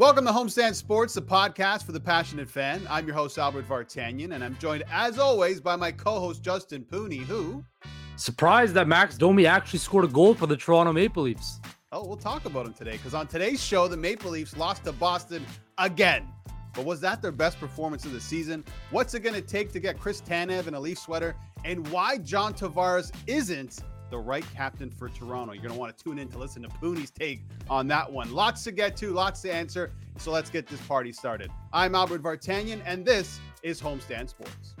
Welcome to Homestand Sports, the podcast for the passionate fan. I'm your host, Albert Vartanian, and I'm joined, as always, by my co host, Justin Pooni, who. Surprised that Max Domi actually scored a goal for the Toronto Maple Leafs. Oh, we'll talk about him today because on today's show, the Maple Leafs lost to Boston again. But was that their best performance of the season? What's it going to take to get Chris Tanev in a Leaf sweater? And why John Tavares isn't the right captain for Toronto. You're going to want to tune in to listen to Pooni's take on that one. Lots to get to, lots to answer. So let's get this party started. I'm Albert Vartanian, and this is Homestand Sports.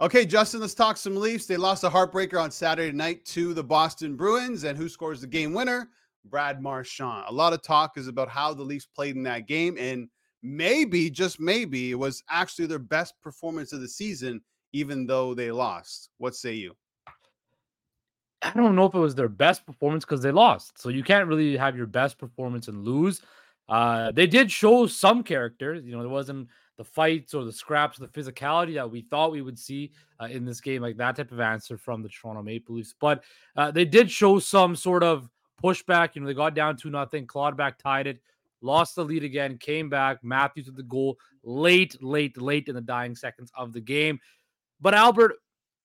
Okay, Justin, let's talk some Leafs. They lost a heartbreaker on Saturday night to the Boston Bruins. And who scores the game winner? Brad Marchand. A lot of talk is about how the Leafs played in that game. And maybe, just maybe, it was actually their best performance of the season, even though they lost. What say you? I don't know if it was their best performance because they lost. So you can't really have your best performance and lose. Uh, they did show some character. You know, there wasn't the fights or the scraps, the physicality that we thought we would see uh, in this game, like that type of answer from the Toronto Maple Leafs. But uh, they did show some sort of pushback. You know, they got down to nothing. Clawed back tied it lost the lead again, came back. Matthews with the goal late, late, late in the dying seconds of the game. But Albert,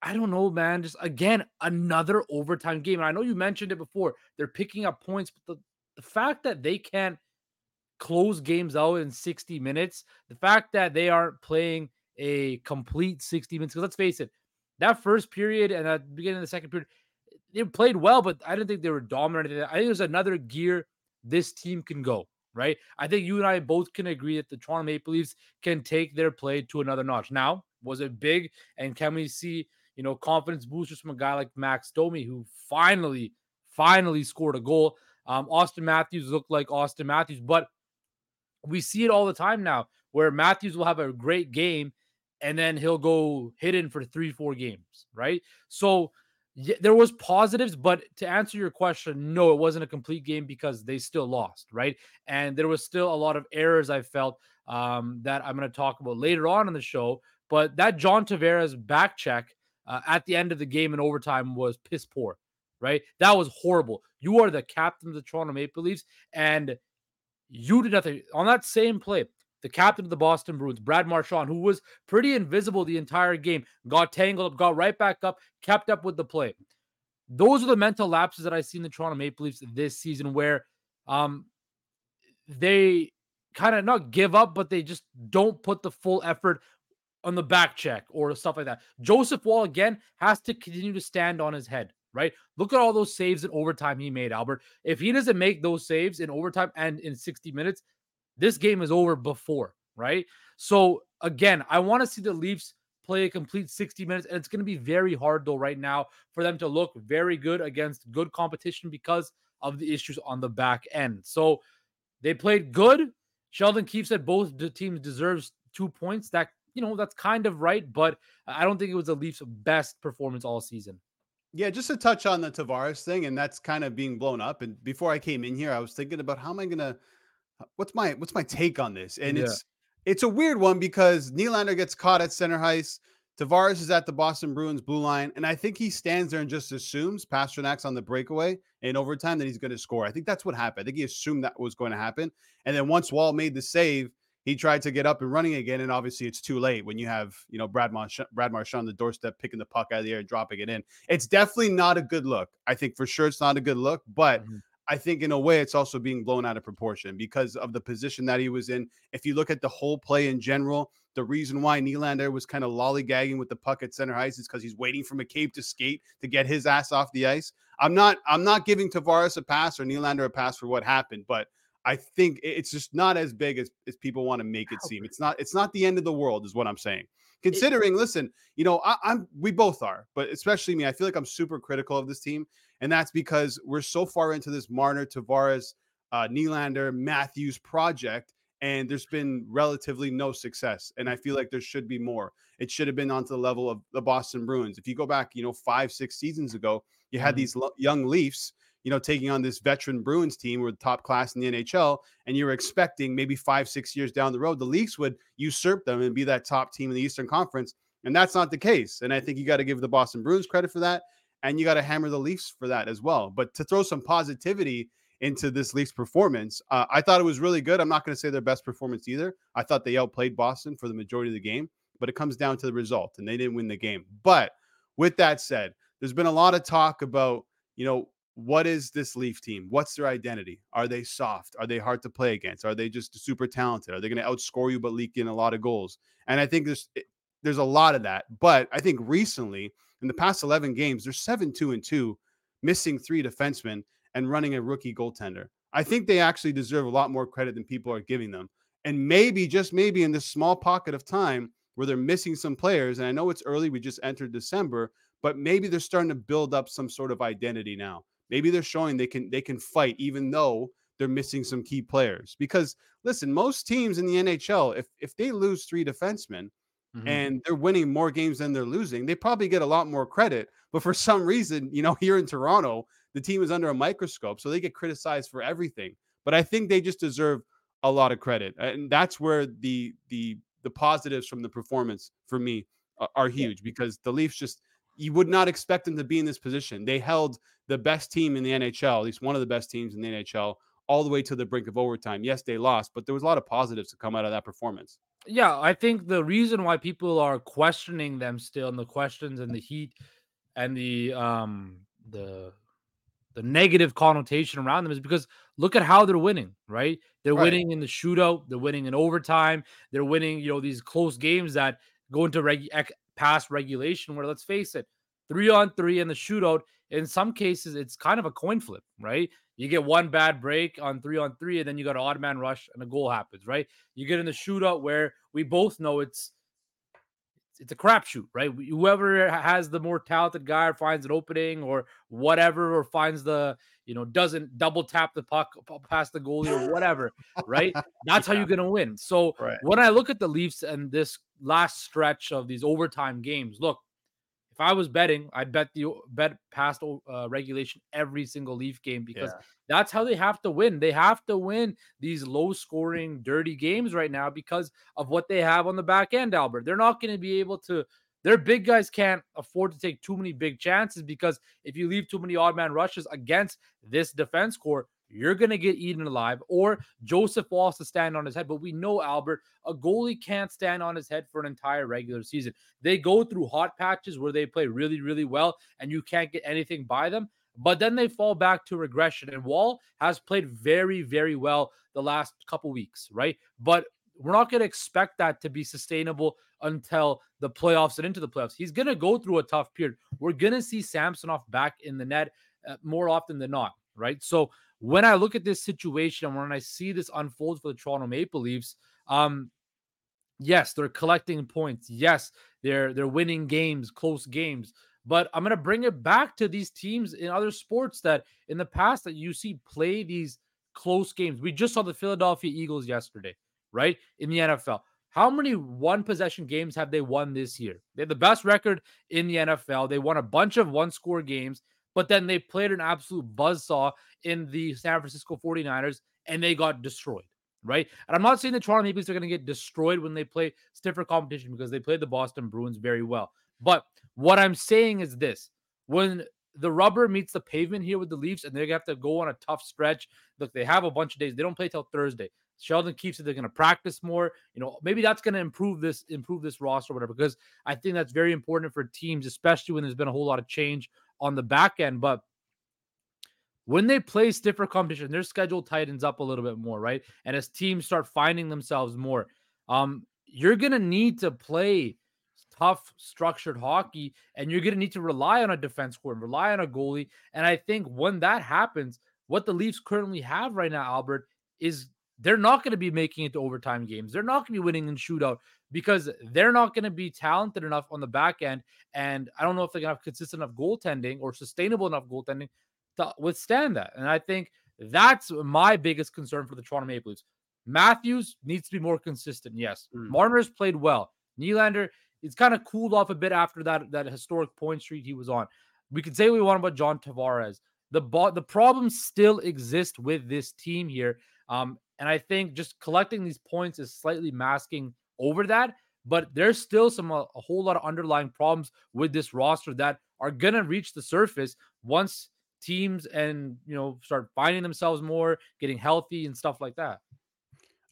I don't know, man. Just again, another overtime game. And I know you mentioned it before. They're picking up points, but the, the fact that they can't close games out in 60 minutes, the fact that they aren't playing a complete 60 minutes, because let's face it, that first period and at the beginning of the second period, they played well, but I didn't think they were dominant. I think there's another gear this team can go right? I think you and I both can agree that the Toronto Maple Leafs can take their play to another notch. Now, was it big? And can we see, you know, confidence boosters from a guy like Max Domi, who finally, finally scored a goal? Um, Auston Matthews looked like Auston Matthews, but we see it all the time now where Matthews will have a great game and then he'll go hidden for three, four games, right? So, yeah, there was positives, but to answer your question, no, it wasn't a complete game because they still lost, right? And there was still a lot of errors I felt um, that I'm going to talk about later on in the show. But that John Tavares back check uh, at the end of the game in overtime was piss poor, right? That was horrible. You are the captain of the Toronto Maple Leafs, and you did nothing on that same play the captain of the Boston Bruins, Brad Marchand, who was pretty invisible the entire game, got tangled up, got right back up, kept up with the play. Those are the mental lapses that I see in the Toronto Maple Leafs this season where um they kind of not give up, but they just don't put the full effort on the back check or stuff like that. Joseph Woll again has to continue to stand on his head, right? Look at all those saves in overtime he made, Albert. If he doesn't make those saves in overtime and in 60 minutes, this game is over before, right? So again, I want to see the Leafs play a complete 60 minutes, and it's going to be very hard though right now for them to look very good against good competition because of the issues on the back end. So they played good. Sheldon Keefe said both the teams deserves two points. That you know that's kind of right, but I don't think it was the Leafs' best performance all season. Yeah, just to touch on the Tavares thing, and that's kind of being blown up. And before I came in here, I was thinking about how am I going to what's my what's my take on this? And yeah. it's it's a weird one because Nylander gets caught at center ice. Tavares is at the Boston Bruins blue line, and I think he stands there and just assumes Pastrnak's on the breakaway in overtime that he's going to score. I think that's what happened. I think he assumed that was going to happen, and then once Woll made the save, he tried to get up and running again, and obviously it's too late when you have you know Brad Marchand, Brad Marchand on the doorstep picking the puck out of the air and dropping it in. It's definitely not a good look. I think for sure it's not a good look, but. Mm-hmm. I think in a way it's also being blown out of proportion because of the position that he was in. If you look at the whole play in general, the reason why Nylander was kind of lollygagging with the puck at center ice is because he's waiting for McCabe to skate to get his ass off the ice. I'm not I'm not giving Tavares a pass or Nylander a pass for what happened, but I think it's just not as big as, as people want to make it seem. It's not it's not the end of the world, is what I'm saying. Considering, listen, you know, I, I'm we both are, but especially me, I feel like I'm super critical of this team. And that's because we're so far into this Marner, Tavares, uh, Nylander, Matthews project, and there's been relatively no success. And I feel like there should be more. It should have been onto the level of the Boston Bruins. If you go back, you know, five, six seasons ago, you had mm-hmm. these lo- young Leafs, you know, taking on this veteran Bruins team with top class in the NHL, and you were expecting maybe five, six years down the road, the Leafs would usurp them and be that top team in the Eastern Conference. And that's not the case. And I think you got to give the Boston Bruins credit for that. And you got to hammer the Leafs for that as well. But to throw some positivity into this Leafs performance, uh, I thought it was really good. I'm not going to say their best performance either. I thought they outplayed Boston for the majority of the game, but it comes down to the result, and they didn't win the game. But with that said, there's been a lot of talk about, you know, what is this Leaf team? What's their identity? Are they soft? Are they hard to play against? Are they just super talented? Are they going to outscore you but leak in a lot of goals? And I think there's there's a lot of that. But I think recently, in the past 11 games, they're 7 2 and 2, missing three defensemen and running a rookie goaltender. I think they actually deserve a lot more credit than people are giving them. And maybe, just maybe, in this small pocket of time where they're missing some players, and I know it's early, we just entered December, but maybe they're starting to build up some sort of identity now. Maybe they're showing they can they can fight even though they're missing some key players. Because listen, most teams in the NHL, if if they lose three defensemen, mm-hmm. and they're winning more games than they're losing, they probably get a lot more credit. But for some reason, you know, here in Toronto, the team is under a microscope, so they get criticized for everything. But I think they just deserve a lot of credit, and that's where the the the positives from the performance for me are huge because the Leafs just you would not expect them to be in this position. They held the best team in the NHL, at least one of the best teams in the NHL, all the way to the brink of overtime. Yes, they lost, but there was a lot of positives to come out of that performance. Yeah, I think the reason why people are questioning them still and the questions and the heat and the um the the negative connotation around them is because look at how they're winning, right? They're right. winning in the shootout, they're winning in overtime, they're winning, you know, these close games that go into reg- past regulation where let's face it, 3 on 3 in the shootout in some cases it's kind of a coin flip, right? You get one bad break on three on three, and then you got an odd man rush, and a goal happens, right? You get in the shootout where we both know it's it's a crapshoot, right? Whoever has the more talented guy or finds an opening or whatever, or finds the you know doesn't double tap the puck past the goalie or whatever, right? That's yeah. how you're gonna win. So right. when I look at the Leafs and this last stretch of these overtime games, look, if I was betting, I'd bet the bet past uh, regulation every single Leaf game because yeah. that's how they have to win. They have to win these low scoring, dirty games right now because of what they have on the back end, Albert. They're not going to be able to. Their big guys can't afford to take too many big chances because if you leave too many odd man rushes against this defense core, you're going to get eaten alive, or Joseph wants to stand on his head. But we know, Albert, a goalie can't stand on his head for an entire regular season. They go through hot patches where they play really, really well, and you can't get anything by them. But then they fall back to regression. And Woll has played very, very well the last couple weeks, right? But we're not going to expect that to be sustainable until the playoffs and into the playoffs. He's going to go through a tough period. We're going to see Samsonov back in the net uh, more often than not, right? So when I look at this situation, and when I see this unfold for the Toronto Maple Leafs, um, yes, they're collecting points. Yes, they're they're winning games, close games. But I'm gonna bring it back to these teams in other sports that in the past that you see play these close games. We just saw the Philadelphia Eagles yesterday, right? In the NFL. How many one possession games have they won this year? They have the best record in the NFL. They won a bunch of one score games but then they played an absolute buzzsaw in the San Francisco 49ers and they got destroyed, right? And I'm not saying the Toronto Maple Leafs are going to get destroyed when they play stiffer competition because they played the Boston Bruins very well. But what I'm saying is this when the rubber meets the pavement here with the Leafs and they have to go on a tough stretch, look, they have a bunch of days. They don't play till Thursday. Sheldon Keefe said they're going to practice more. You know, maybe that's going to improve this improve this roster or whatever. Because I think that's very important for teams, especially when there's been a whole lot of change on the back end. But when they play stiffer competition, their schedule tightens up a little bit more, right? And as teams start finding themselves more, um, you're gonna need to play tough, structured hockey, and you're gonna need to rely on a defense core and rely on a goalie. And I think when that happens, what the Leafs currently have right now, Albert, is they're not going to be making it to overtime games. They're not going to be winning in shootout because they're not going to be talented enough on the back end. And I don't know if they're going to have consistent enough goaltending or sustainable enough goaltending to withstand that. And I think that's my biggest concern for the Toronto Maple Leafs. Matthews needs to be more consistent. Yes. Mm. Marner's played well. Nylander, he's kind of cooled off a bit after that, that historic point streak he was on. We could say we want about John Tavares. The bo- the problems still exist with this team here. Um, and I think just collecting these points is slightly masking over that. But there's still some a, a whole lot of underlying problems with this roster that are gonna reach the surface once teams and you know start finding themselves more, getting healthy and stuff like that.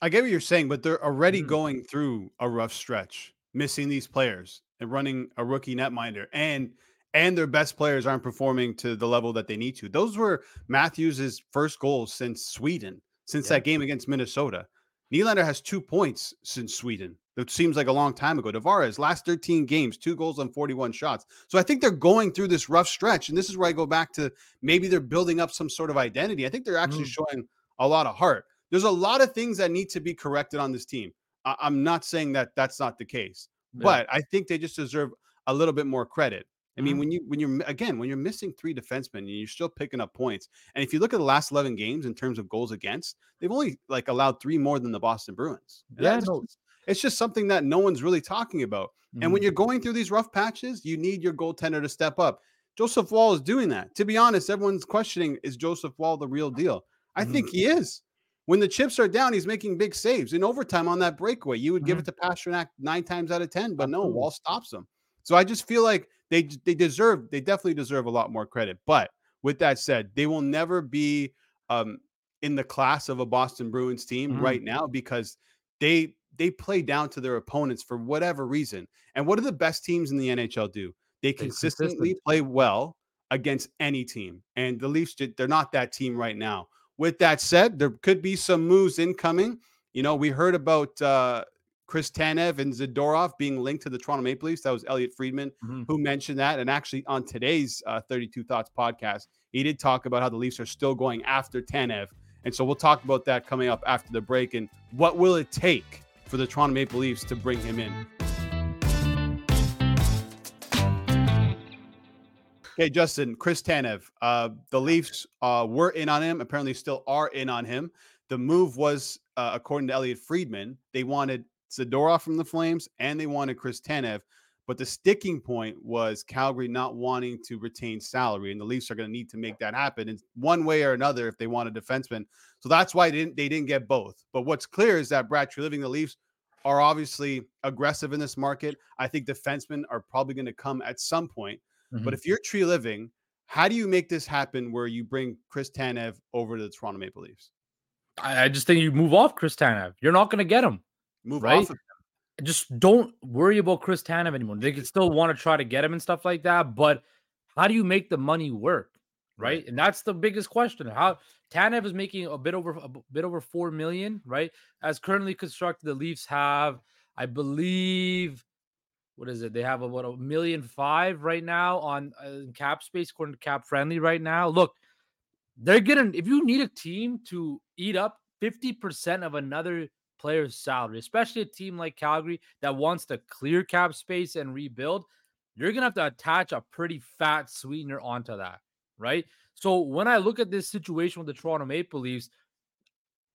I get what you're saying, but they're already mm-hmm. going through a rough stretch, missing these players and running a rookie netminder, and and their best players aren't performing to the level that they need to. Those were Matthews' first goals since Sweden, since yeah. that game against Minnesota. Nylander has two points since Sweden. It seems like a long time ago. Tavares, last 13 games, two goals on 41 shots. So I think they're going through this rough stretch. And this is where I go back to maybe they're building up some sort of identity. I think they're actually mm. showing a lot of heart. There's a lot of things that need to be corrected on this team. I- am not saying that that's not the case, yeah. but I think they just deserve a little bit more credit. I mean, mm-hmm. when you when you're again when you're missing three defensemen and you're still picking up points, and if you look at the last eleven games in terms of goals against, they've only like allowed three more than the Boston Bruins. yeah, no. it's just something that no one's really talking about. Mm-hmm. And when mm-hmm. you're going through these rough patches, you need your goaltender to step up. Joseph Woll is doing that. To be honest, everyone's questioning is Joseph Woll the real deal? I mm-hmm. think he is. When the chips are down, he's making big saves. In overtime on that breakaway, you would give mm-hmm. it to Pastrnak nine times out of ten, but no, Woll stops him. So I just feel like they they deserve they definitely deserve a lot more credit. But with that said, they will never be um, in the class of a Boston Bruins team mm-hmm. right now because they they play down to their opponents for whatever reason. And what do the best teams in the NHL do? They consistently play well against any team. And the Leafs they're not that team right now. With that said, there could be some moves incoming. You know, we heard about uh, Chris Tanev and Zadorov being linked to the Toronto Maple Leafs. That was Elliotte Friedman mm-hmm. who mentioned that. And actually, on today's uh, 32 Thoughts podcast, he did talk about how the Leafs are still going after Tanev. And so we'll talk about that coming up after the break. And what will it take for the Toronto Maple Leafs to bring him in? Okay, Justin, Chris Tanev. Uh, the Leafs uh, were in on him, apparently still are in on him. The move was, uh, according to Elliotte Friedman, they wanted Zadorov from the Flames, and they wanted Chris Tanev. But the sticking point was Calgary not wanting to retain salary, and the Leafs are going to need to make that happen in one way or another if they want a defenseman. So that's why they didn't they didn't get both. But what's clear is that Brad Treliving, the Leafs are obviously aggressive in this market. I think defensemen are probably going to come at some point. Mm-hmm. But if you're Treliving, how do you make this happen where you bring Chris Tanev over to the Toronto Maple Leafs? I just think you move off Chris Tanev. You're not going to get him. Move right? off of him. Just don't worry about Chris Tanev anymore. They can still want to try to get him and stuff like that, but how do you make the money work? Right? And that's the biggest question. How Tanev is making a bit over a bit over four million, right? As currently constructed, the Leafs have, I believe, what is it? They have about a million five right now on uh, cap space, according to Cap Friendly right now. Look, they're getting if you need a team to eat up 50% of another player's salary, especially a team like Calgary that wants to clear cap space and rebuild, you're going to have to attach a pretty fat sweetener onto that, right? So when I look at this situation with the Toronto Maple Leafs,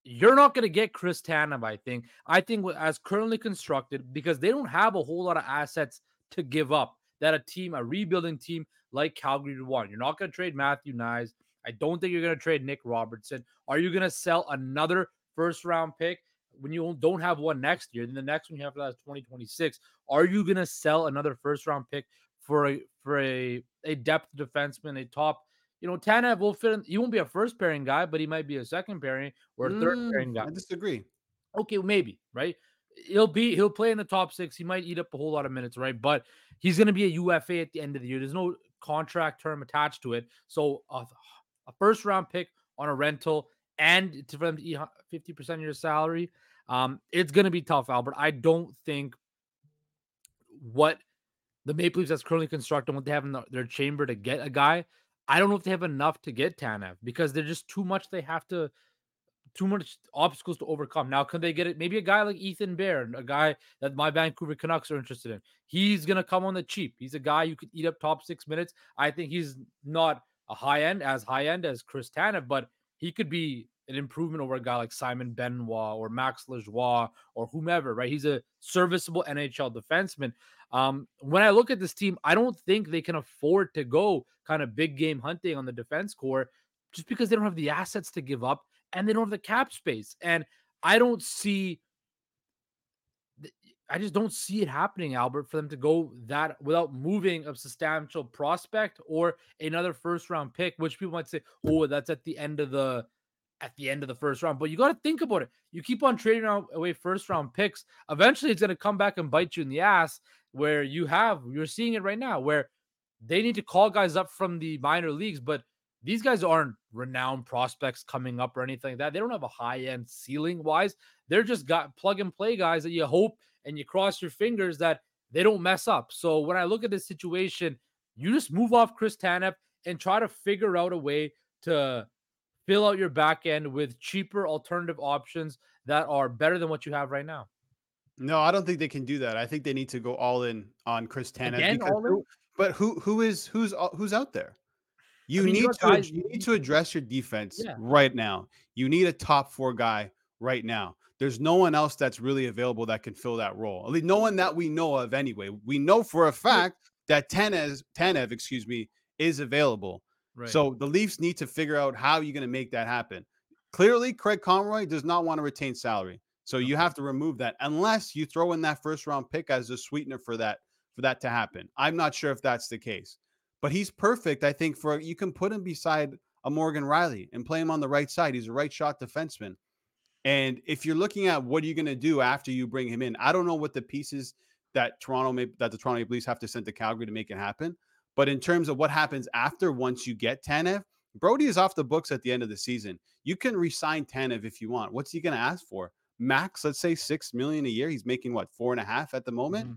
you're not going to get Chris Tanev, I think. I think as currently constructed, because they don't have a whole lot of assets to give up that a team, a rebuilding team like Calgary would want. You're not going to trade Matthew Knies. I don't think you're going to trade Nick Robertson. Are you going to sell another first round pick? When you don't have one next year, then the next one you have for that is 2026. Are you gonna sell another first round pick for a for a, a depth defenseman, a top? You know, Tanev will fit in. He won't be a first pairing guy, but he might be a second pairing or a mm, third pairing guy. I disagree. Okay, maybe right. He'll be he'll play in the top six. He might eat up a whole lot of minutes, right? But he's gonna be a UFA at the end of the year. There's no contract term attached to it. So a first round pick on a rental and for them to eat 50% of your salary, um, it's going to be tough, Albert. I don't think what the Maple Leafs that's currently constructed, what they have in the, their chamber to get a guy, I don't know if they have enough to get Tanev because they're just too much. They have to too much obstacles to overcome. Now, can they get it? Maybe a guy like Ethan Bear, a guy that my Vancouver Canucks are interested in. He's gonna come on the cheap. He's a guy you could eat up top six minutes. I think he's not a high end as high end as Chris Tanev, but he could be an improvement over a guy like Simon Benoit or Max Lajoie or whomever, right? He's a serviceable NHL defenseman. Um, when I look at this team, I don't think they can afford to go kind of big game hunting on the defense core just because they don't have the assets to give up and they don't have the cap space. And I don't see I just don't see it happening, Albert, for them to go that without moving a substantial prospect or another first round pick, which people might say, oh, that's at the end of the at the end of the first round. But you got to think about it. You keep on trading away first round picks. Eventually, it's going to come back and bite you in the ass. Where you have, you're seeing it right now, where they need to call guys up from the minor leagues, but these guys aren't renowned prospects coming up or anything like that. They don't have a high end ceiling wise. They're just got plug and play guys that you hope and you cross your fingers that they don't mess up. So when I look at this situation, you just move off Chris Tanev and try to figure out a way to fill out your back end with cheaper alternative options that are better than what you have right now. No, I don't think they can do that. I think they need to go all in on Chris Tanev. Again, who, but who who is who's who's out there? You I mean, need to guys, you need to address your defense yeah. right now. You need a top four guy right now. There's no one else that's really available that can fill that role. At least no one that we know of anyway. We know for a fact that Tanev, Tanev, excuse me, is available. Right. So the Leafs need to figure out how you're going to make that happen. Clearly, Craig Conroy does not want to retain salary. So you have to remove that unless you throw in that first round pick as a sweetener for that for that to happen. I'm not sure if that's the case. But he's perfect, I think, for you can put him beside a Morgan Rielly and play him on the right side. He's a right shot defenseman. And if you're looking at what are you going to do after you bring him in, I don't know what the pieces that Toronto may, that the Toronto Maple Leafs have to send to Calgary to make it happen. But in terms of what happens after once you get Tanev, Brodie is off the books at the end of the season. You can resign Tanev if you want. What's he going to ask for? Max, let's say six million a year. He's making what four and a half at the moment. Mm-hmm.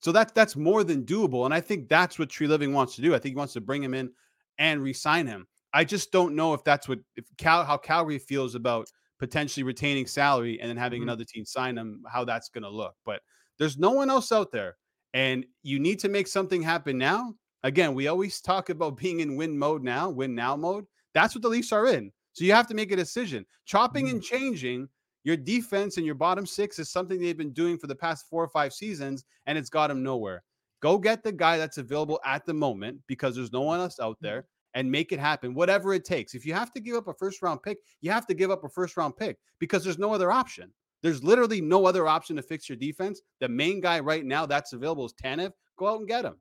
So that's that's more than doable. And I think that's what Treliving wants to do. I think he wants to bring him in and resign him. I just don't know if that's what if Cal how Calgary feels about potentially retaining salary and then having mm-hmm. another team sign them, how that's going to look. But there's no one else out there. And you need to make something happen now. Again, we always talk about being in win mode now, win now mode. That's what the Leafs are in. So you have to make a decision. Chopping mm-hmm. and changing your defense and your bottom six is something they've been doing for the past four or five seasons, and it's got them nowhere. Go get the guy that's available at the moment because there's no one else out mm-hmm. there and make it happen, whatever it takes. If you have to give up a first round pick, you have to give up a first round pick because there's no other option. There's literally no other option to fix your defense. The main guy right now that's available is Tanev. Go out and get him.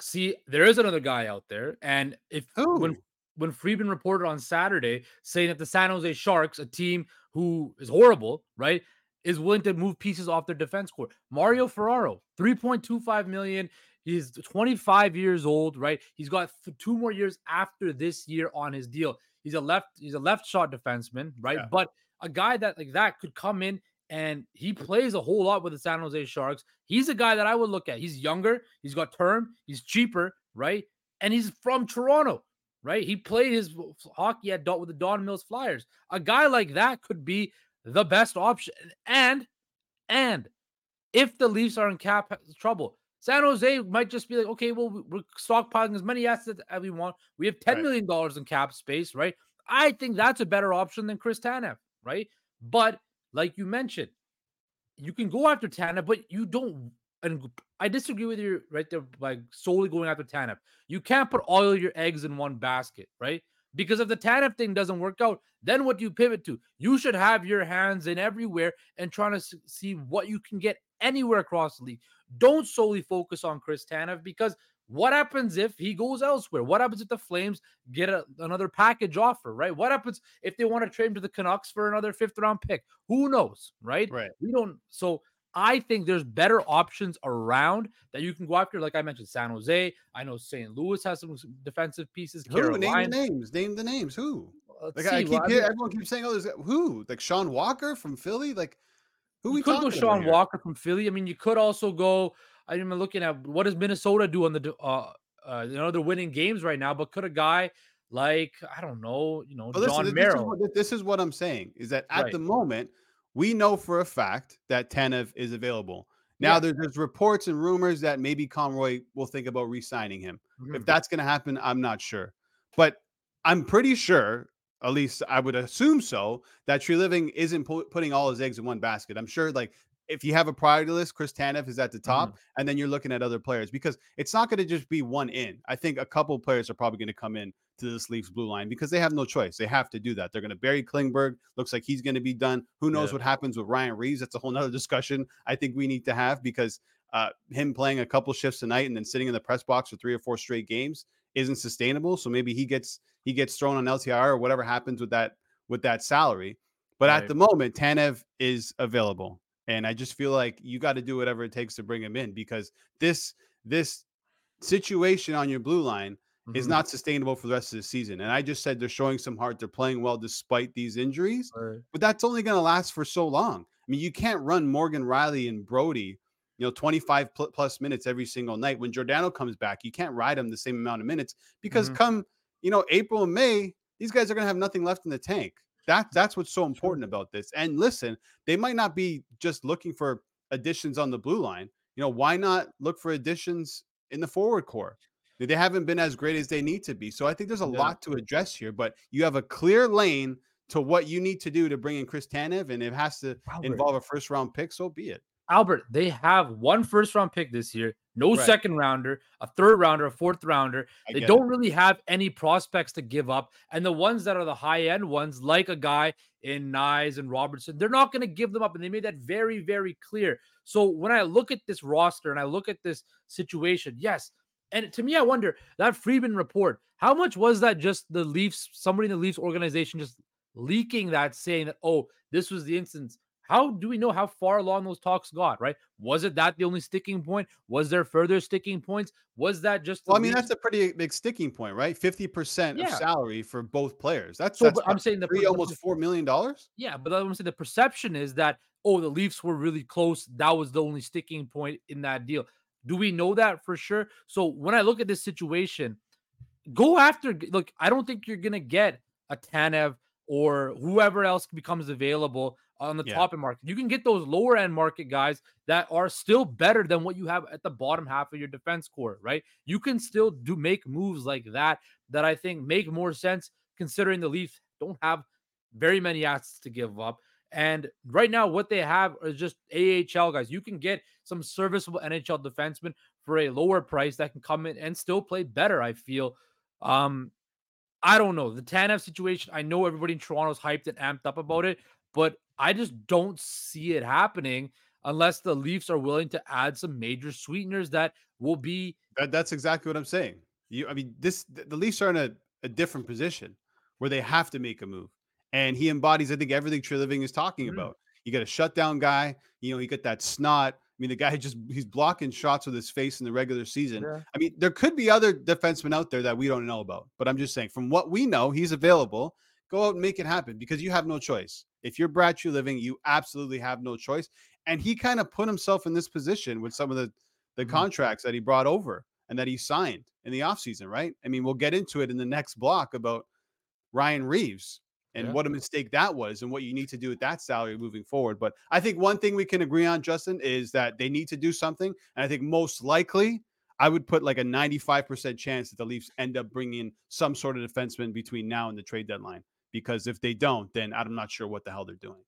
See, there is another guy out there, and if Who? when when Friedman reported on Saturday saying that the San Jose Sharks, a team who is horrible, right, is willing to move pieces off their defense core. Mario Ferraro, 3.25 million. He's 25 years old, right? He's got two more years after this year on his deal. He's a left, he's a left shot defenseman, right? Yeah. But a guy that like that could come in and he plays a whole lot with the San Jose Sharks. He's a guy that I would look at. He's younger, he's got term, he's cheaper, right? And he's from Toronto, right? He played his hockey at Dot with the Don Mills Flyers. A guy like that could be the best option. And and if the Leafs are in cap uh, trouble, San Jose might just be like, okay, well, we're stockpiling as many assets as we want. We have ten right. million dollars in cap space, right? I think that's a better option than Chris Tanev, right? But like you mentioned, you can go after Tanev, but you don't. And I disagree with you right there by solely going after Tanev. You can't put all your eggs in one basket, right? Because if the Tanev thing doesn't work out, then what do you pivot to? You should have your hands in everywhere and trying to see what you can get anywhere across the league. Don't solely focus on Chris Tanev because what happens if he goes elsewhere? What happens if the Flames get a, another package offer, right? What happens if they want to trade him to the Canucks for another fifth round pick? Who knows, right? Right. We don't. So I think there's better options around that you can go after. Like I mentioned, San Jose. I know St. Louis has some defensive pieces. Who? Carolina. Name the names. Name the names. Who? Let's like see. I keep well, hearing, everyone keeps saying, "Oh, there's who?" Like Sean Walker from Philly. Like who you could go Sean Walker from Philly. I mean, you could also go. I'm looking at what does Minnesota do on the uh, uh you know they're winning games right now, but could a guy like I don't know, you know, John listen, Merrill. This is, what, this is what I'm saying is that at right. the moment we know for a fact that Tanev is available. Now yeah. there's, there's, reports and rumors that maybe Conroy will think about re-signing him. Mm-hmm. If that's going to happen, I'm not sure. But I'm pretty sure, at least I would assume so, that Treliving isn't pu- putting all his eggs in one basket. I'm sure, like, if you have a priority list, Chris Tanev is at the top, mm-hmm. and then you're looking at other players because it's not going to just be one in. I think a couple players are probably going to come in to this Leafs blue line because they have no choice. They have to do that. They're going to bury Klingberg. Looks like he's going to be done. Who knows yeah. what happens with Ryan Reaves? That's a whole nother discussion I think we need to have because uh, him playing a couple shifts tonight and then sitting in the press box for three or four straight games isn't sustainable. So maybe he gets he gets thrown on LTIR or whatever happens with that with that salary. But right. at the moment, Tanev is available. And I just feel like you got to do whatever it takes to bring him in because this this situation on your blue line mm-hmm. is not sustainable for the rest of the season. And I just said they're showing some heart. They're playing well despite these injuries, right. but that's only going to last for so long. I mean, you can't run Morgan Rielly and Brodie, you know, 25 pl- plus minutes every single night. When Giordano comes back, you can't ride him the same amount of minutes because mm-hmm. come, you know, April and May, these guys are going to have nothing left in the tank. That that's what's so important about this. And listen, they might not be just looking for additions on the blue line. You know, why not look for additions in the forward core? They haven't been as great as they need to be. So I think there's a yeah. lot to address here, but you have a clear lane to what you need to do to bring in Chris Tanev, and it has to Albert. involve a first round pick. So be it. Albert, they have one first round pick this year, no right. second rounder, a third rounder, a fourth rounder. I they don't it. really have any prospects to give up. And the ones that are the high end ones, like a guy in Knies and Robertson, they're not going to give them up. And they made that very, very clear. So when I look at this roster and I look at this situation, yes. And to me, I wonder that Friedman report, how much was that just the Leafs, somebody in the Leafs organization just leaking that, saying that, oh, this was the instance how do we know how far along those talks got, right? Was it that the only sticking point? Was there further sticking points? Was that just Well, I mean, that's a pretty big sticking point, right? 50% yeah. of salary for both players. That's, so, that's I'm saying the three, almost four million dollars. Yeah, but I'm saying the perception is that oh, the Leafs were really close. That was the only sticking point in that deal. Do we know that for sure? So when I look at this situation, go after look, I don't think you're gonna get a Tanev or whoever else becomes available on the yeah. top end market. You can get those lower end market guys that are still better than what you have at the bottom half of your defense core, right? You can still do make moves like that that I think make more sense considering the Leafs don't have very many assets to give up. And right now, what they have is just AHL guys. You can get some serviceable NHL defensemen for a lower price that can come in and still play better. I feel. Um, I don't know the Tanev situation. I know everybody in Toronto is hyped and amped up about it, but I just don't see it happening unless the Leafs are willing to add some major sweeteners that will be. That, that's exactly what I'm saying. You, I mean, this the Leafs are in a, a different position where they have to make a move, and he embodies, I think, everything Treliving is talking mm-hmm. about. You got a shutdown guy. You know, you get that snot. I mean, the guy just he's blocking shots with his face in the regular season. Yeah. I mean, there could be other defensemen out there that we don't know about, but I'm just saying, from what we know, he's available. Go out and make it happen because you have no choice. If you're Brad Treliving, you absolutely have no choice. And he kind of put himself in this position with some of the the mm-hmm. contracts that he brought over and that he signed in the offseason, right? I mean, we'll get into it in the next block about Ryan Reaves and yeah. what a mistake that was and what you need to do with that salary moving forward. But I think one thing we can agree on, Justin, is that they need to do something. And I think most likely, I would put like a 95% chance that the Leafs end up bringing some sort of defenseman between now and the trade deadline because if they don't, then I'm not sure what the hell they're doing.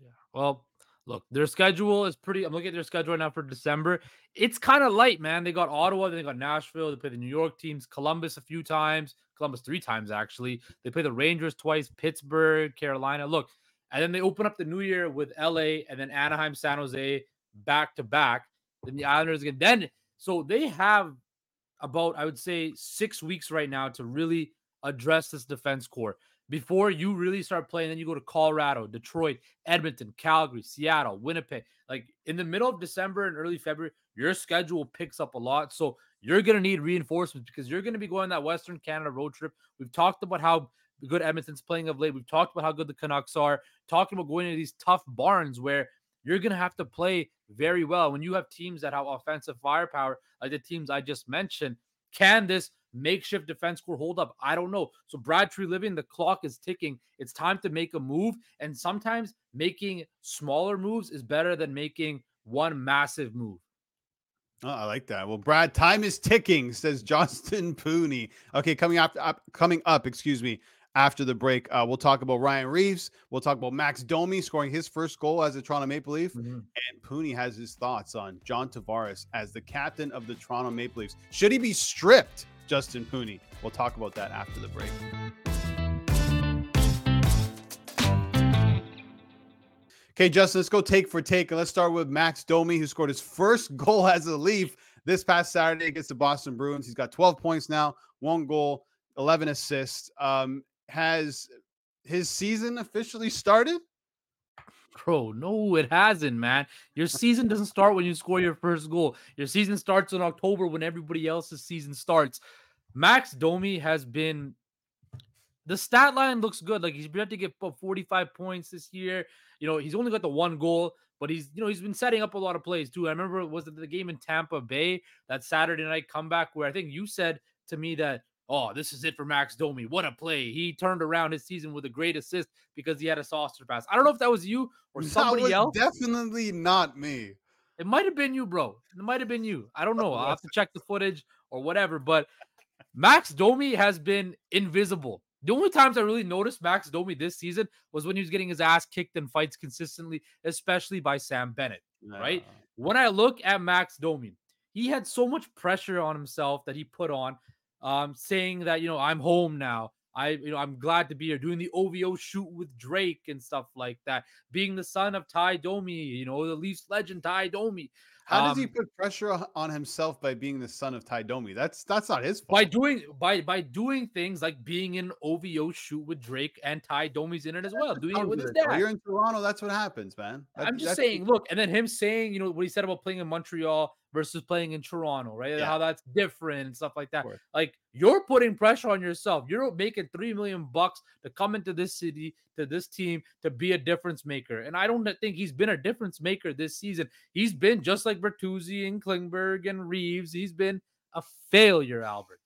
Yeah. Well, look, their schedule is pretty. I'm looking at their schedule right now for December. It's kind of light, man. They got Ottawa, then they got Nashville. They play the New York teams, Columbus a few times, Columbus three times actually. They play the Rangers twice, Pittsburgh, Carolina. Look, and then they open up the new year with LA and then Anaheim, San Jose back to back. Then the Islanders again. Then so they have about I would say six weeks right now to really address this defense core before you really start playing. Then you go to Colorado, Detroit, Edmonton, Calgary, Seattle, Winnipeg. Like in the middle of December and early February, your schedule picks up a lot. So you're going to need reinforcements because you're going to be going that Western Canada road trip. We've talked about how good Edmonton's playing of late. We've talked about how good the Canucks are, talking about going into these tough barns where you're going to have to play very well. When you have teams that have offensive firepower, like the teams I just mentioned, can this makeshift defense core hold up? I don't know. So Brad Treliving, the clock is ticking. It's time to make a move. And sometimes making smaller moves is better than making one massive move. Oh, I like that. Well, Brad, time is ticking, says Justin Pooni. Okay, coming up, up coming up, excuse me, after the break, uh, we'll talk about Ryan Reaves. We'll talk about Max Domi scoring his first goal as a Toronto Maple Leaf. Mm-hmm. And Pooni has his thoughts on John Tavares as the captain of the Toronto Maple Leafs. Should he be stripped, Justin Pooni? We'll talk about that after the break. Okay, Justin, let's go take for take. And let's start with Max Domi, who scored his first goal as a Leaf this past Saturday against the Boston Bruins. He's got 12 points now, one goal, 11 assists. Um, has his season officially started? Bro, no, it hasn't, man. Your season doesn't start when you score your first goal. Your season starts in October when everybody else's season starts. Max Domi has been the stat line looks good. Like he's been to get 45 points this year. You know, he's only got the one goal, but he's you know he's been setting up a lot of plays too. I remember it was the game in Tampa Bay that Saturday night comeback where I think you said to me that oh this is it for Max Domi. What a play! He turned around his season with a great assist because he had a saucer pass. I don't know if that was you or somebody else. Definitely not me. It might have been you, bro. It might have been you. I don't know. I'll have to check the footage or whatever. But Max Domi has been invisible the only times I really noticed Max Domi this season was when he was getting his ass kicked in fights consistently, especially by Sam Bennett. Right. When I look at Max Domi, he had so much pressure on himself that he put on, um, saying that you know I'm home now. I you know I'm glad to be here, doing the OVO shoot with Drake and stuff like that. Being the son of Ty Domi, you know the Leafs legend Ty Domi. How um, does he um put pressure on himself by being the son of Ty Domi? That's that's not his fault. By doing by by doing things like being in OVO shoot with Drake and Ty Domi's in it as well. Doing it with his dad. You're in Toronto, that's what happens, man. That, I'm just saying, look, and then him saying, you know, what he said about playing in Montreal versus playing in Toronto, right? Yeah. How that's different and stuff like that. Like you're putting pressure on yourself. You're making three million bucks to come into this city, to this team, to be a difference maker. And I don't think he's been a difference maker this season. He's been just like Bertuzzi and Klingberg and Reaves. He's been a failure, Albert.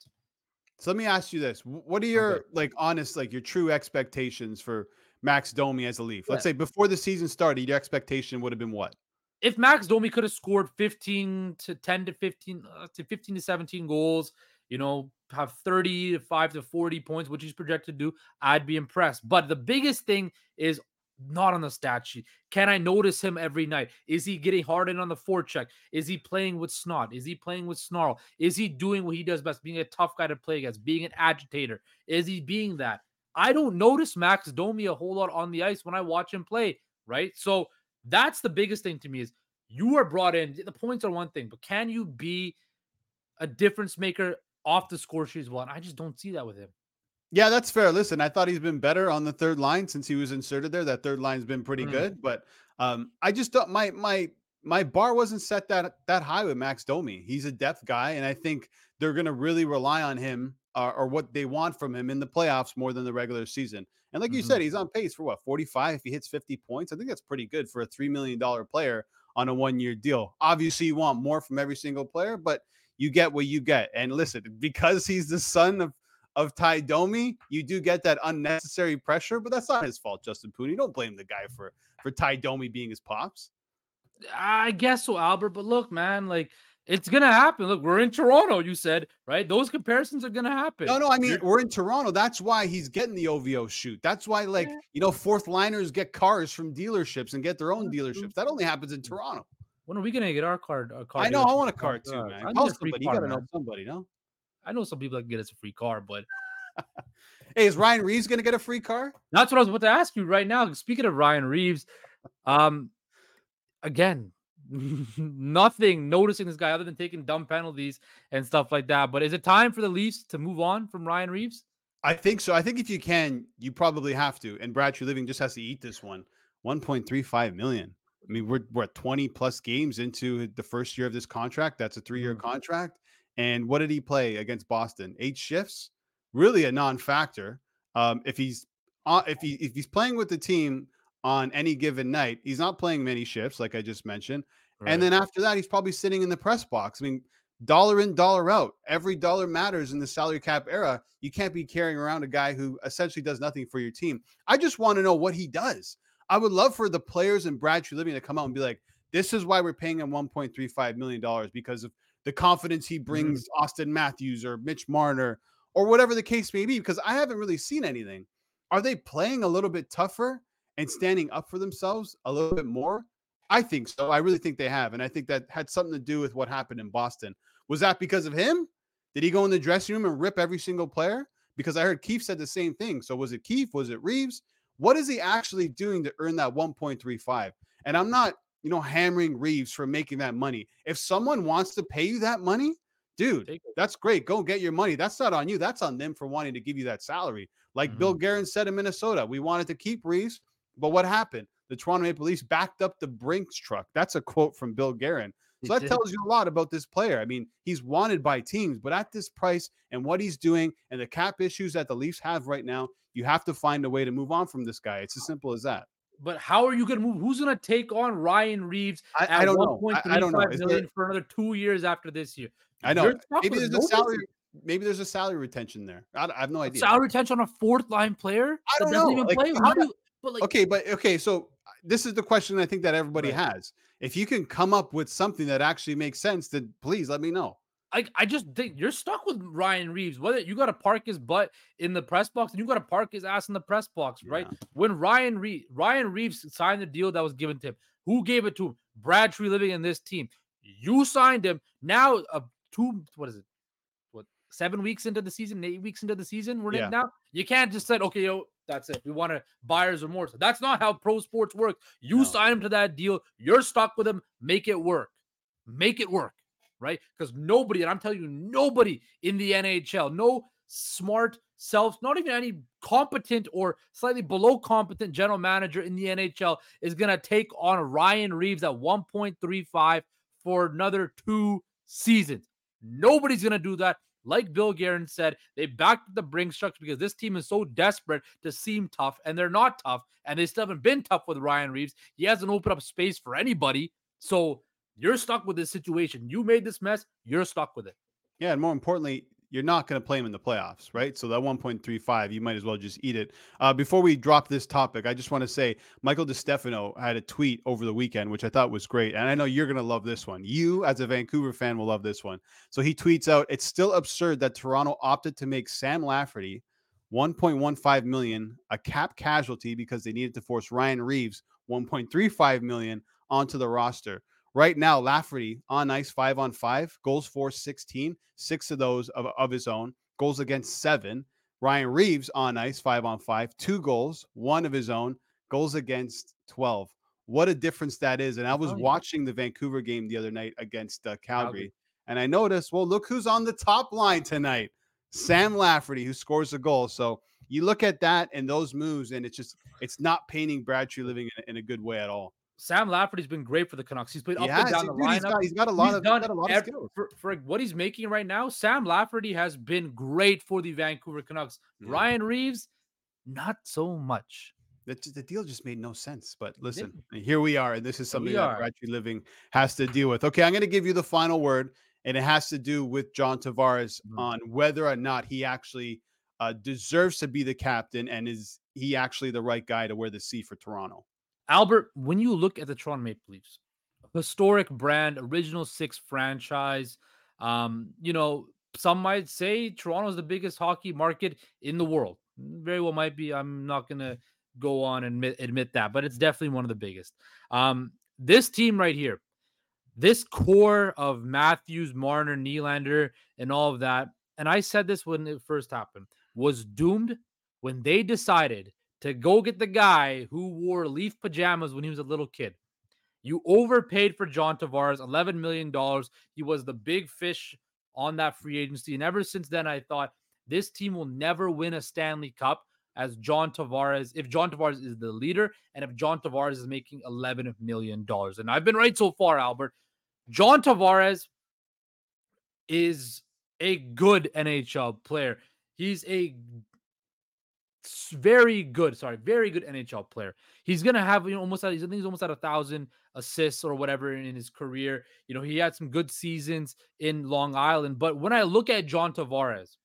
So let me ask you this: What are your okay. like honest, like your true expectations for Max Domi as a Leaf? Let's say before the season started, your expectation would have been what? If Max Domi could have scored 15 to 10 to 15 uh, to 15 to 17 goals, you know, have 30 to 5 to 40 points, which he's projected to do, I'd be impressed. But the biggest thing is not on the stat sheet. Can I notice him every night? Is he getting hard in on the forecheck? Is he playing with snot? Is he playing with snarl? Is he doing what he does best, being a tough guy to play against, being an agitator? Is he being that? I don't notice Max Domi a whole lot on the ice when I watch him play, right? So that's the biggest thing to me is you are brought in. The points are one thing, but can you be a difference maker off the score sheet as well? And I just don't see that with him. Yeah, that's fair. Listen, I thought he's been better on the third line since he was inserted there. That third line's been pretty mm. good, but um, I just don't. My my my bar wasn't set that that high with Max Domi. He's a depth guy, and I think they're going to really rely on him uh, or what they want from him in the playoffs more than the regular season. And like mm-hmm. you said, he's on pace for what 45 if he hits 50 points. I think that's pretty good for a three million dollar player on a one year deal. Obviously, you want more from every single player, but you get what you get. And listen, because he's the son of of Ty Domi, you do get that unnecessary pressure, but that's not his fault, Justin Pooni. Don't blame the guy for for Ty Domi being his pops. I guess so, Albert. But look, man, like it's gonna happen. Look, we're in Toronto. You said right. Those comparisons are gonna happen. No, no. I mean, we're in Toronto. That's why he's getting the OVO shoot. That's why, like, yeah. you know, fourth liners get cars from dealerships and get their own dealerships. That only happens in Toronto. When are we gonna get our card? Our car I know. I want a car too, man. I Call somebody. Car, you gotta man. know somebody, no? I know some people that can get us a free car, but hey, is Ryan Reaves gonna get a free car? That's what I was about to ask you right now. Speaking of Ryan Reaves, um, again, nothing noticing this guy other than taking dumb penalties and stuff like that. But is it time for the Leafs to move on from Ryan Reaves? I think so. I think if you can, you probably have to. And Brad Treliving just has to eat this one. 1.35 million. I mean, we're we're 20 plus games into the first year of this contract. That's a three-year mm-hmm. contract. And what did he play against Boston? Eight shifts. Really a non-factor. Um, if he's uh, if he if he's playing with the team on any given night, he's not playing many shifts, like I just mentioned. Right. And then after that, he's probably sitting in the press box. I mean, dollar in, dollar out. Every dollar matters in the salary cap era. You can't be carrying around a guy who essentially does nothing for your team. I just want to know what he does. I would love for the players and Brad Living to come out and be like, This is why we're paying him 1.35 million dollars because of the confidence he mm-hmm. brings mm-hmm. Auston Matthews or Mitch Marner or whatever the case may be. Because I haven't really seen anything. Are they playing a little bit tougher and standing up for themselves a little bit more? I think so. I really think they have. And I think that had something to do with what happened in Boston. Was that because of him? Did he go in the dressing room and rip every single player? Because I heard Keefe said the same thing. So was it Keefe? Was it Reaves? What is he actually doing to earn that 1.35? And I'm not, you know, hammering Reaves for making that money. If someone wants to pay you that money, dude, that's great. Go get your money. That's not on you. That's on them for wanting to give you that salary. Like mm-hmm. Bill Guerin said in Minnesota, we wanted to keep Reaves, but what happened? The Toronto Maple Leafs backed up the Brinks truck. That's a quote from Bill Guerin. So that tells you a lot about this player. I mean, he's wanted by teams, but at this price and what he's doing and the cap issues that the Leafs have right now, you have to find a way to move on from this guy. It's as simple as that. But how are you going to move? Who's going to take on Ryan Reaves I, I don't know. I, I, don't know. Million there, for another two years after this year? I know. Maybe there's a salary. Maybe there's a salary retention there. I, I have no idea. Salary retention on a fourth line player I don't know. Even like, play? How do you, but like, okay, but okay. So this is the question I think that everybody right. has. If you can come up with something that actually makes sense, then please let me know. I, I just think you're stuck with Ryan Reaves. Whether you got to park his butt in the press box and you got to park his ass in the press box, right? When Ryan Reaves, Ryan Reaves signed the deal that was given to him, who gave it to him? Brad Treliving in this team. You signed him. Now, uh, two what is it? What seven weeks into the season, eight weeks into the season, we're yeah. in now. You can't just say, okay, yo, that's it. We want to buyer's remorse. That's not how pro sports works. You no. sign him to that deal. You're stuck with him. Make it work. Make it work right? Because nobody, and I'm telling you, nobody in the NHL, no smart self, not even any competent or slightly below competent general manager in the NHL is going to take on Ryan Reaves at 1.35 for another two seasons. Nobody's going to do that. Like Bill Guerin said, they backed the Brinks trucks because this team is so desperate to seem tough, and they're not tough, and they still haven't been tough with Ryan Reaves. He hasn't opened up space for anybody. So you're stuck with this situation. You made this mess. You're stuck with it. Yeah, and more importantly, you're not going to play him in the playoffs, right? So that 1.35, you might as well just eat it. Uh, before we drop this topic, I just want to say Michael DeStefano had a tweet over the weekend, which I thought was great. And I know you're going to love this one. You, as a Vancouver fan, will love this one. So he tweets out, It's still absurd that Toronto opted to make Sam Lafferty 1.15 million a cap casualty because they needed to force Ryan Reaves 1.35 million onto the roster. Right now, Lafferty on ice five on five, goals for 16, six of those of, of his own, goals against seven. Ryan Reaves on ice five on five, two goals, one of his own, goals against 12. What a difference that is. And I was oh, yeah. watching the Vancouver game the other night against uh, Calgary, Calgary, and I noticed, well, look who's on the top line tonight Sam Lafferty, who scores a goal. So you look at that and those moves, and it's just, it's not painting Brad Treliving in, in a good way at all. Sam Lafferty's been great for the Canucks. He's played up and down the lineup. He's got, he's got a lot he's of, done a lot of skills. For, for, what he's making right now. Sam Lafferty has been great for the Vancouver Canucks. Yeah. Ryan Reaves, not so much. The, the deal just made no sense. But listen, here we are, and this is something that Brad Treliving has to deal with. Okay, I'm going to give you the final word, and it has to do with John Tavares mm-hmm. on whether or not he actually uh, deserves to be the captain, and is he actually the right guy to wear the C for Toronto? Albert, when you look at the Toronto Maple Leafs, historic brand, original six franchise, um, you know, some might say Toronto is the biggest hockey market in the world. Very well might be. I'm not gonna go on and admit, admit that, but it's definitely one of the biggest. Um, this team right here, this core of Matthews, Marner, Nylander, and all of that, and I said this when it first happened, was doomed when they decided to go get the guy who wore Leaf pajamas when he was a little kid. You overpaid for John Tavares, $11 million. He was the big fish on that free agency. And ever since then, I thought this team will never win a Stanley Cup as John Tavares, if John Tavares is the leader and if John Tavares is making $11 million. And I've been right so far, Albert. John Tavares is a good NHL player. He's a very good. Sorry, very good NHL player. He's gonna have you know almost at, I think he's almost at a thousand assists or whatever in his career. You know he had some good seasons in Long Island. But when I look at John Tavares,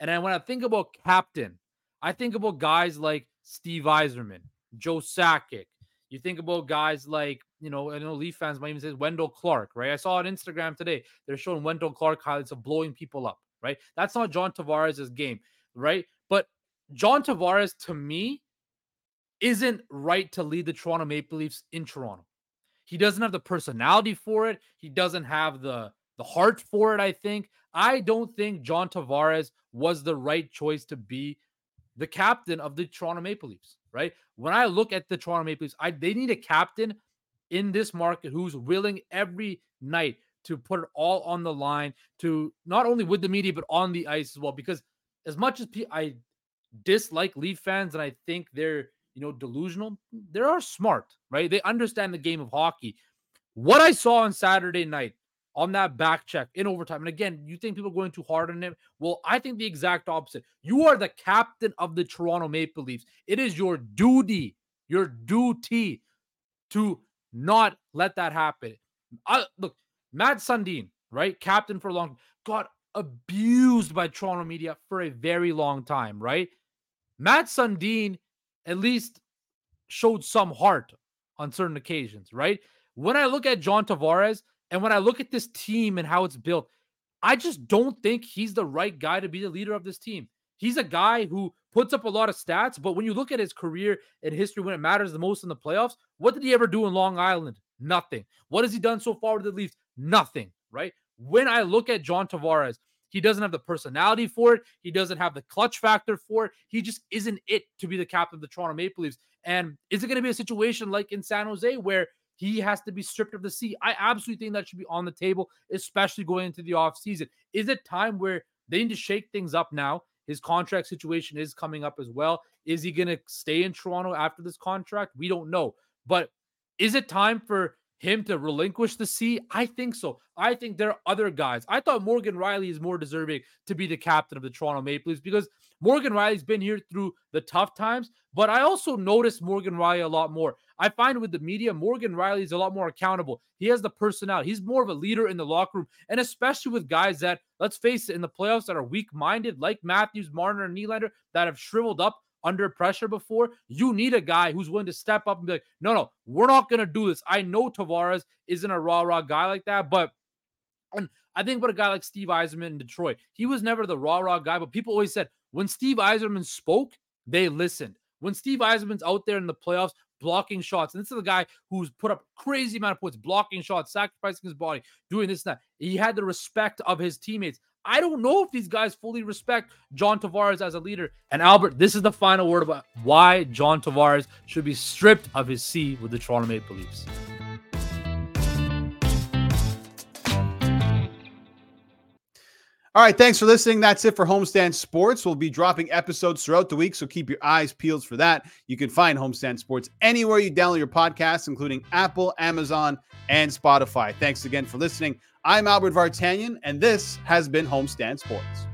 and I, when I think about captain, I think about guys like Steve Yzerman, Joe Sakic, You think about guys like, you know, I know Leaf fans might even say Wendel Clark, right? I saw on Instagram today, they're showing Wendel Clark highlights of blowing people up, right? That's not John Tavares' game, right? John Tavares, to me, isn't right to lead the Toronto Maple Leafs in Toronto. He doesn't have the personality for it. He doesn't have the the heart for it, I think. I don't think John Tavares was the right choice to be the captain of the Toronto Maple Leafs, right? When I look at the Toronto Maple Leafs, I they need a captain in this market who's willing every night to put it all on the line to not only with the media but on the ice as well because as much as I dislike Leaf fans and I think they're, you know, delusional, they are smart, right? They understand the game of hockey. What I saw on Saturday night on that back check in overtime. And again, you think people are going too hard on him? Well, I think the exact opposite. You are the captain of the Toronto Maple Leafs. It is your duty, your duty to not let that happen. I, look, Mats Sundin, right? Captain for a long got abused by Toronto media for a very long time, right? Mats Sundin at least showed some heart on certain occasions, right? When I look at John Tavares, and when I look at this team and how it's built, I just don't think he's the right guy to be the leader of this team. He's a guy who puts up a lot of stats, but when you look at his career and history when it matters the most in the playoffs, what did he ever do in Long Island? Nothing. What has he done so far with the Leafs? Nothing, right? When I look at John Tavares, he doesn't have the personality for it. He doesn't have the clutch factor for it. He just isn't it to be the captain of the Toronto Maple Leafs. And is it going to be a situation like in San Jose where he has to be stripped of the seat. I absolutely think that should be on the table, especially going into the offseason. Is it time where they need to shake things up now? His contract situation is coming up as well. Is he going to stay in Toronto after this contract? We don't know. But is it time for him to relinquish the seat? I think so. I think there are other guys. I thought Morgan Rielly is more deserving to be the captain of the Toronto Maple Leafs because Morgan Rielly's been here through the tough times, but I also noticed Morgan Rielly a lot more. I find with the media, Morgan Rielly is a lot more accountable. He has the personality. He's more of a leader in the locker room, and especially with guys that, let's face it, in the playoffs that are weak-minded, like Matthews, Marner, and Nylander, that have shriveled up under pressure before. You need a guy who's willing to step up and be like, no, no, we're not going to do this. I know Tavares isn't a raw, raw guy like that, but and I think about a guy like Steve Yzerman in Detroit. He was never the raw, raw guy, but people always said when Steve Yzerman spoke, they listened. When Steve Yzerman's out there in the playoffs blocking shots, and this is a guy who's put up crazy amount of points, blocking shots, sacrificing his body, doing this and that. He had the respect of his teammates. I don't know if these guys fully respect John Tavares as a leader. And Albert, this is the final word about why John Tavares should be stripped of his seat with the Toronto Maple Leafs. All right, thanks for listening. That's it for Homestand Sports. We'll be dropping episodes throughout the week, so keep your eyes peeled for that. You can find Homestand Sports anywhere you download your podcasts, including Apple, Amazon, and Spotify. Thanks again for listening. I'm Albert Vartanian, and this has been Homestand Sports.